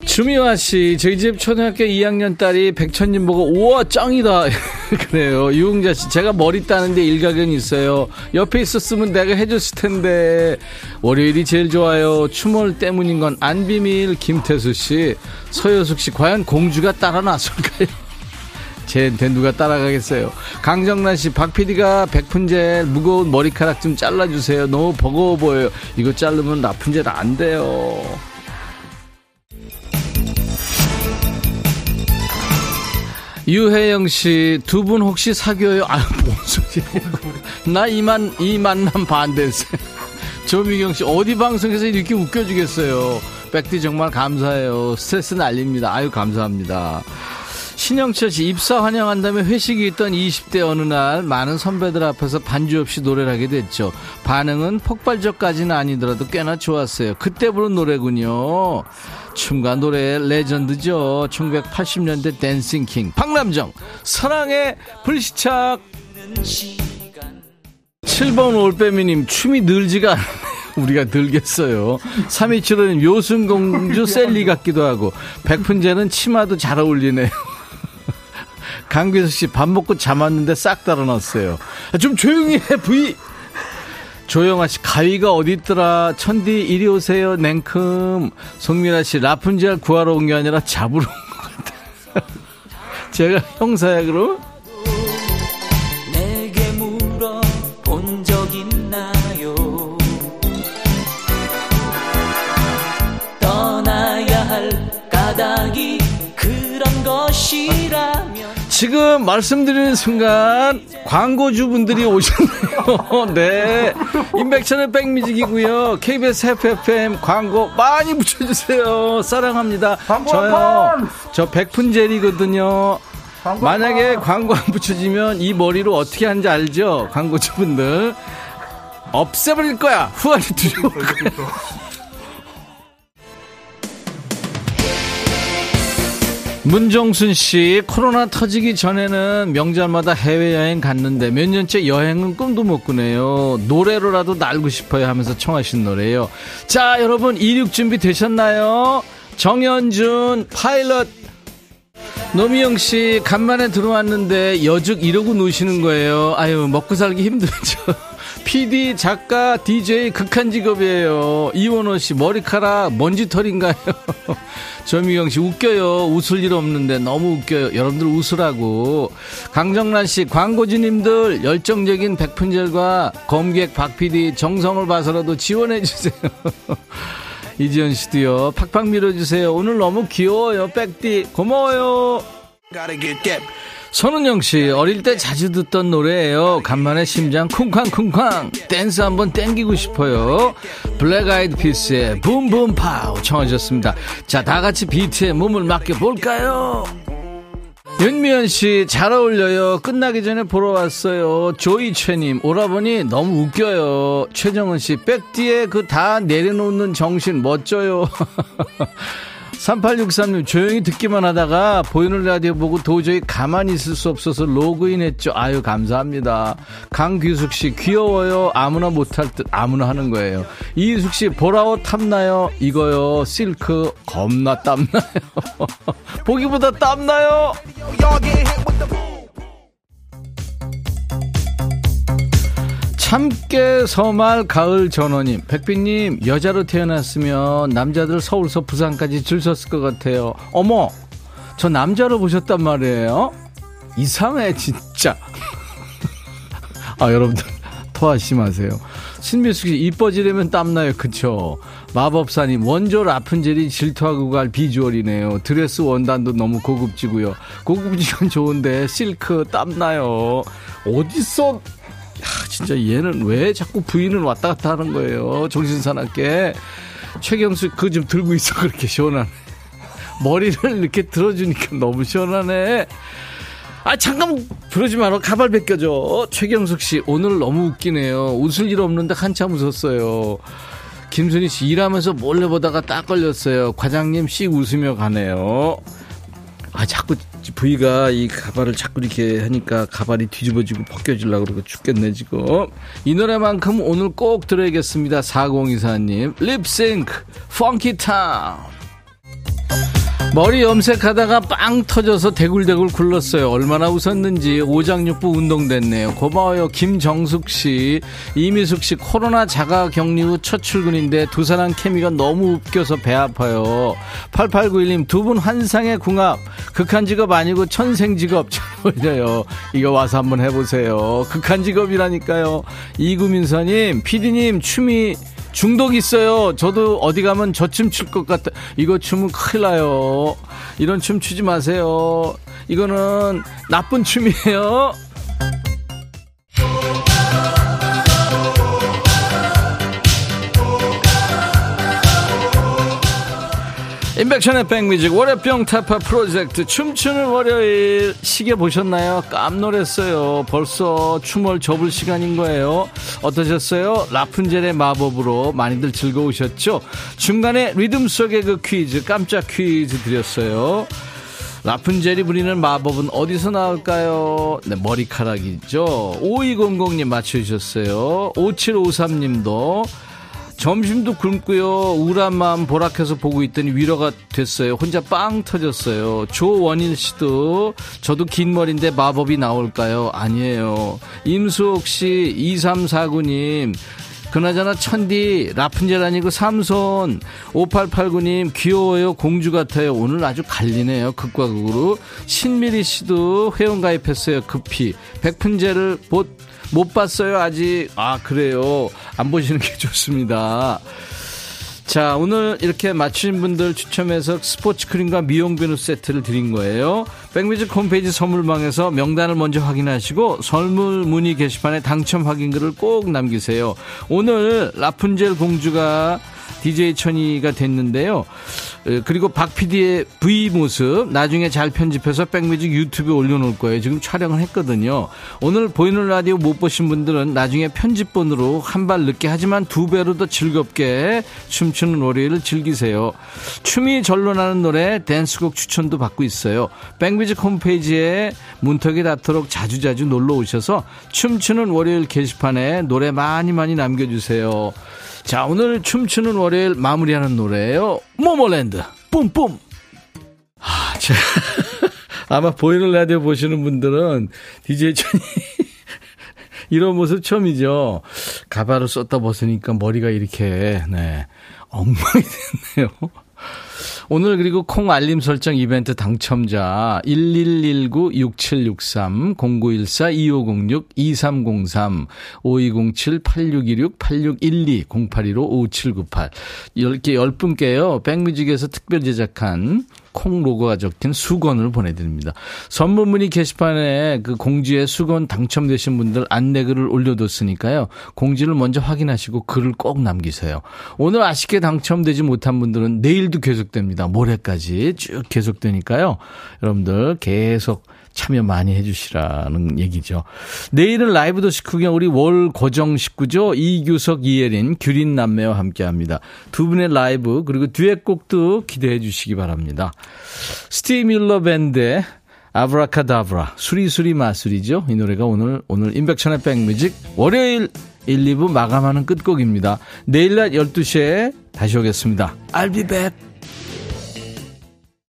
주미화 씨, 저희 집 초등학교 2학년 딸이 백천님 보고 우와 짱이다 그래요. 유흥자 씨, 제가 머리 따는데 일가견 있어요. 옆에 있었으면 내가 해줬을 텐데 월요일이 제일 좋아요. 추몰 때문인 건 안 비밀. 김태수 씨, 서효숙 씨, 과연 공주가 따라 나설까요? 쟤한테 누가 따라가겠어요. 강정란 씨, 박 PD가 백푼젤 무거운 머리카락 좀 잘라주세요. 너무 버거워 보여요. 이거 자르면 라푼젤 안 돼요. 유혜영 씨, 두 분 혹시 사귀어요? 아, 뭔 소리예요. 나 이만, 이 만남 반대세. 조미경 씨, 어디 방송에서 이렇게 웃겨주겠어요. 백디 정말 감사해요. 스트레스 날립니다. 아유, 감사합니다. 신영철 씨 입사 환영한다며 회식이 있던 20대 어느 날 많은 선배들 앞에서 반주 없이 노래를 하게 됐죠. 반응은 폭발적까지는 아니더라도 꽤나 좋았어요. 그때 부른 노래군요. 춤과 노래의 레전드죠. 1980년대 dancing king 박남정 사랑의 불시착 7번 올빼미님 춤이 늘지가 않네요. 우리가 들겠어요. 3275님 요순공주 셀리 같기도 하고 백푼제는 치마도 잘 어울리네요. 강규석 씨 밥 먹고 잠 왔는데 싹 달아났어요. 아, 좀 조용히 해 V. 조영아 씨 가위가 어디 있더라 천디 이리 오세요 냉큼 송민아 씨 라푼젤 구하러 온 게 아니라 잡으러 온 것 같아 제가 형사야 그럼 지금 말씀드리는 순간 광고주분들이 오셨네요. 네. 인백천의 백뮤직이고요. KBS FFM 광고 많이 붙여주세요. 사랑합니다. 저요. 저 백푼젤이거든요. 만약에 광고 안 붙여지면 이 머리로 어떻게 하는지 알죠? 광고주분들. 없애버릴 거야. 후환이 들어올 거야. 문정순 씨, 코로나 터지기 전에는 명절마다 해외여행 갔는데 몇 년째 여행은 꿈도 못 꾸네요. 노래로라도 날고 싶어요 하면서 청하신 노래예요. 자, 여러분 이륙 준비 되셨나요? 정현준 파일럿 노미영 씨 간만에 들어왔는데 여죽 이러고 노시는 거예요. 아유 먹고 살기 힘들죠. PD 작가 DJ 극한 직업이에요. 이원호 씨 머리카락 먼지털인가요? 조미경 씨 웃겨요. 웃을 일 없는데 너무 웃겨요. 여러분들 웃으라고. 강정란 씨 광고주님들 열정적인 백푼젤과 검객 박 PD 정성을 봐서라도 지원해 주세요. 이지연 씨도요. 팍팍 밀어주세요. 오늘 너무 귀여워요. 백디 고마워요. 손은영 씨 어릴 때 자주 듣던 노래예요. 간만에 심장 쿵쾅쿵쾅 댄스 한번 땡기고 싶어요. 블랙 아이드 피스의 Boom Boom Pow 청하셨습니다. 자, 다 같이 비트에 몸을 맡겨 볼까요? 윤미연 씨 잘 어울려요. 끝나기 전에 보러 왔어요. 조이채님 오라버니 너무 웃겨요. 최정은 씨 백디의 그 다 내려놓는 정신 멋져요. 3863님 조용히 듣기만 하다가 보이는 라디오 보고 도저히 가만히 있을 수 없어서 로그인 했죠. 아유 감사합니다. 강규숙 씨 귀여워요. 아무나 못할 듯 아무나 하는 거예요. 이숙 씨 보라옷 탐나요? 이거요. 실크 겁나 땀나요. 보기보다 땀나요. 참깨 서말 가을 전원님 백빈님 여자로 태어났으면 남자들 서울서 부산까지 줄 섰을 것 같아요. 어머 저 남자로 보셨단 말이에요? 이상해 진짜. 아 여러분들 토하시 마세요. 신미숙 씨 이뻐지려면 땀나요. 그쵸? 마법사님 원조 라푼젤이 질투하고 갈 비주얼이네요. 드레스 원단도 너무 고급지고요. 고급지건 좋은데 실크 땀나요. 야, 진짜 얘는 왜 자꾸 부인을 왔다 갔다 하는 거예요. 정신사납게. 최경수 그거 좀 들고 있어. 그렇게 시원하네. 머리를 이렇게 들어주니까 너무 시원하네. 아, 잠깐, 그러지 마라. 가발 벗겨줘. 최경숙 씨, 오늘 너무 웃기네요. 웃을 일 없는데 한참 웃었어요. 김순희 씨, 일하면서 몰래 보다가 딱 걸렸어요. 과장님 씩 웃으며 가네요. 아, 자꾸 부위가 이 가발을 자꾸 이렇게 하니까 가발이 뒤집어지고 벗겨지려고 그러고 죽겠네, 지금. 이 노래만큼 오늘 꼭 들어야겠습니다. 4024님. 립싱크, Funky Town. 머리 염색하다가 빵 터져서 대굴대굴 굴렀어요. 얼마나 웃었는지 오장육부 운동됐네요. 고마워요. 김정숙 씨, 이미숙 씨 코로나 자가 격리 후 첫 출근인데 두 사람 케미가 너무 웃겨서 배 아파요. 8891님 두 분 환상의 궁합. 극한 직업 아니고 천생 직업 잘 어울려요. 이거 와서 한번 해보세요. 극한 직업이라니까요. 이구민서님, 피디님 춤이 중독 있어요. 저도 어디 가면 저 춤 출 것 같아. 이거 춤은 큰일 나요. 이런 춤 추지 마세요. 이거는 나쁜 춤이에요. 인백션의 백뮤직 월요병 타파 프로젝트 춤추는 월요일 시계 보셨나요? 깜놀했어요. 벌써 춤을 접을 시간인 거예요. 어떠셨어요? 라푼젤의 마법으로 많이들 즐거우셨죠? 중간에 리듬 속의 그 퀴즈 깜짝 퀴즈 드렸어요. 라푼젤이 부리는 마법은 어디서 나올까요? 네, 머리카락이죠. 5200님 맞춰주셨어요. 5753님도 점심도 굶고요. 우울한 마음 보락해서 보고 있더니 위로가 됐어요. 혼자 빵 터졌어요. 조원일 씨도 저도 긴 머리인데 마법이 나올까요? 아니에요. 임수옥 씨, 2349님. 그나저나 천디 라푼젤 아니고 삼손 5889님 귀여워요 공주 같아요 오늘 아주 갈리네요 극과 극으로 신미리 씨도 회원 가입했어요 급히 백푼젤을 못, 못 봤어요 아직 아 그래요 안 보시는 게 좋습니다 자, 오늘 이렇게 맞추신 분들 추첨해서 스포츠 크림과 미용 비누 세트를 드린 거예요. 백뮤직 홈페이지 선물방에서 명단을 먼저 확인하시고 선물 문의 게시판에 당첨 확인글을 꼭 남기세요. 오늘 라푼젤 공주가 DJ 천이가 됐는데요. 에, 그리고 박 PD의 V 모습 나중에 잘 편집해서 백뮤직 유튜브에 올려놓을 거예요. 지금 촬영을 했거든요. 오늘 보이는 라디오 못 보신 분들은 나중에 편집본으로 한 발 늦게 하지만 두 배로 더 즐겁게 춤추는 월요일을 즐기세요. 춤이 절로 나는 노래 댄스곡 추천도 받고 있어요. 백뮤직 홈페이지에 문턱이 닿도록 자주자주 놀러 오셔서 춤추는 월요일 게시판에 노래 많이 많이 남겨주세요. 자, 오늘 춤추는 월요일 마무리하는 노래예요. 모모랜드 뿜뿜. 아, 제가 아마 보이는 라디오 보시는 분들은 DJ 천이 이런 모습 처음이죠. 가발을 썼다 벗으니까 머리가 이렇게 네 엉망이 됐네요. 오늘 그리고 콩 알림 설정 이벤트 당첨자 1119-6763 0914-2506-2303 5207-8626-8612 0815-5798 10개 10분께요. 백뮤직에서 특별 제작한 콩 로고가 적힌 수건을 보내드립니다. 선물 문의 게시판에 그 공지에 수건 당첨되신 분들 안내글을 올려뒀으니까요. 공지를 먼저 확인하시고 글을 꼭 남기세요. 오늘 아쉽게 당첨되지 못한 분들은 내일도 계속됩니다. 모레까지 쭉 계속되니까요. 여러분들 계속 참여 많이 해주시라는 얘기죠. 내일은 라이브 도시 구경 우리 월 고정 식구죠. 이규석, 이예린, 규린 남매와 함께 합니다. 두 분의 라이브 그리고 듀엣곡도 기대해 주시기 바랍니다. 스티브 밀러 밴드의 아브라카다브라 수리수리 마술이죠. 이 노래가 오늘 오늘 임백천의 백뮤직 월요일 1, 2부 마감하는 끝곡입니다. 내일 낮 12시에 다시 오겠습니다. I'll be back.